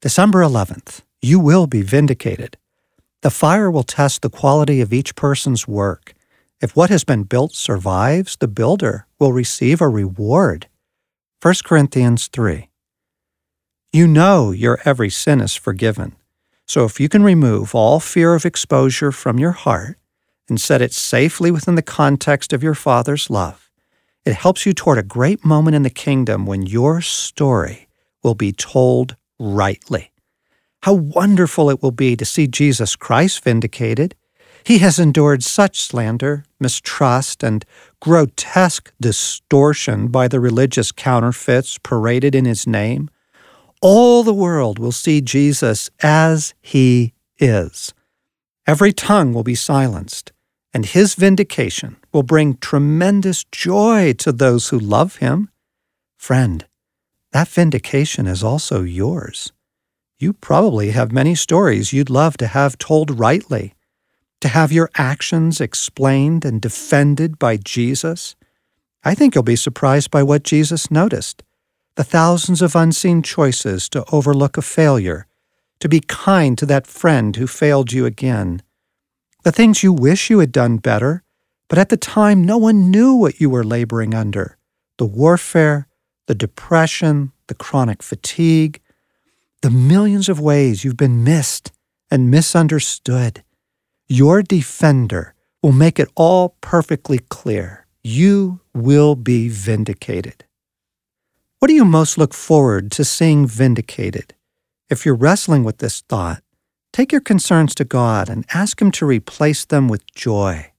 December 11th, you will be vindicated. The fire will test the quality of each person's work. If what has been built survives, the builder will receive a reward. 1 Corinthians 3. You know your every sin is forgiven. So if you can remove all fear of exposure from your heart and set it safely within the context of your Father's love, it helps you toward a great moment in the kingdom when your story will be told rightly. How wonderful it will be to see Jesus Christ vindicated. He has endured such slander, mistrust, and grotesque distortion by the religious counterfeits paraded in his name. All the world will see Jesus as he is. Every tongue will be silenced, and his vindication will bring tremendous joy to those who love him. Friend, that vindication is also yours. You probably have many stories you'd love to have told rightly, to have your actions explained and defended by Jesus. I think you'll be surprised by what Jesus noticed the thousands of unseen choices to overlook a failure, to be kind to that friend who failed you again, the things you wish you had done better, but at the time no one knew what you were laboring under the warfare, the depression, the chronic fatigue, the millions of ways you've been missed and misunderstood. Your defender will make it all perfectly clear. You will be vindicated. What do you most look forward to seeing vindicated? If you're wrestling with this thought, take your concerns to God and ask Him to replace them with joy.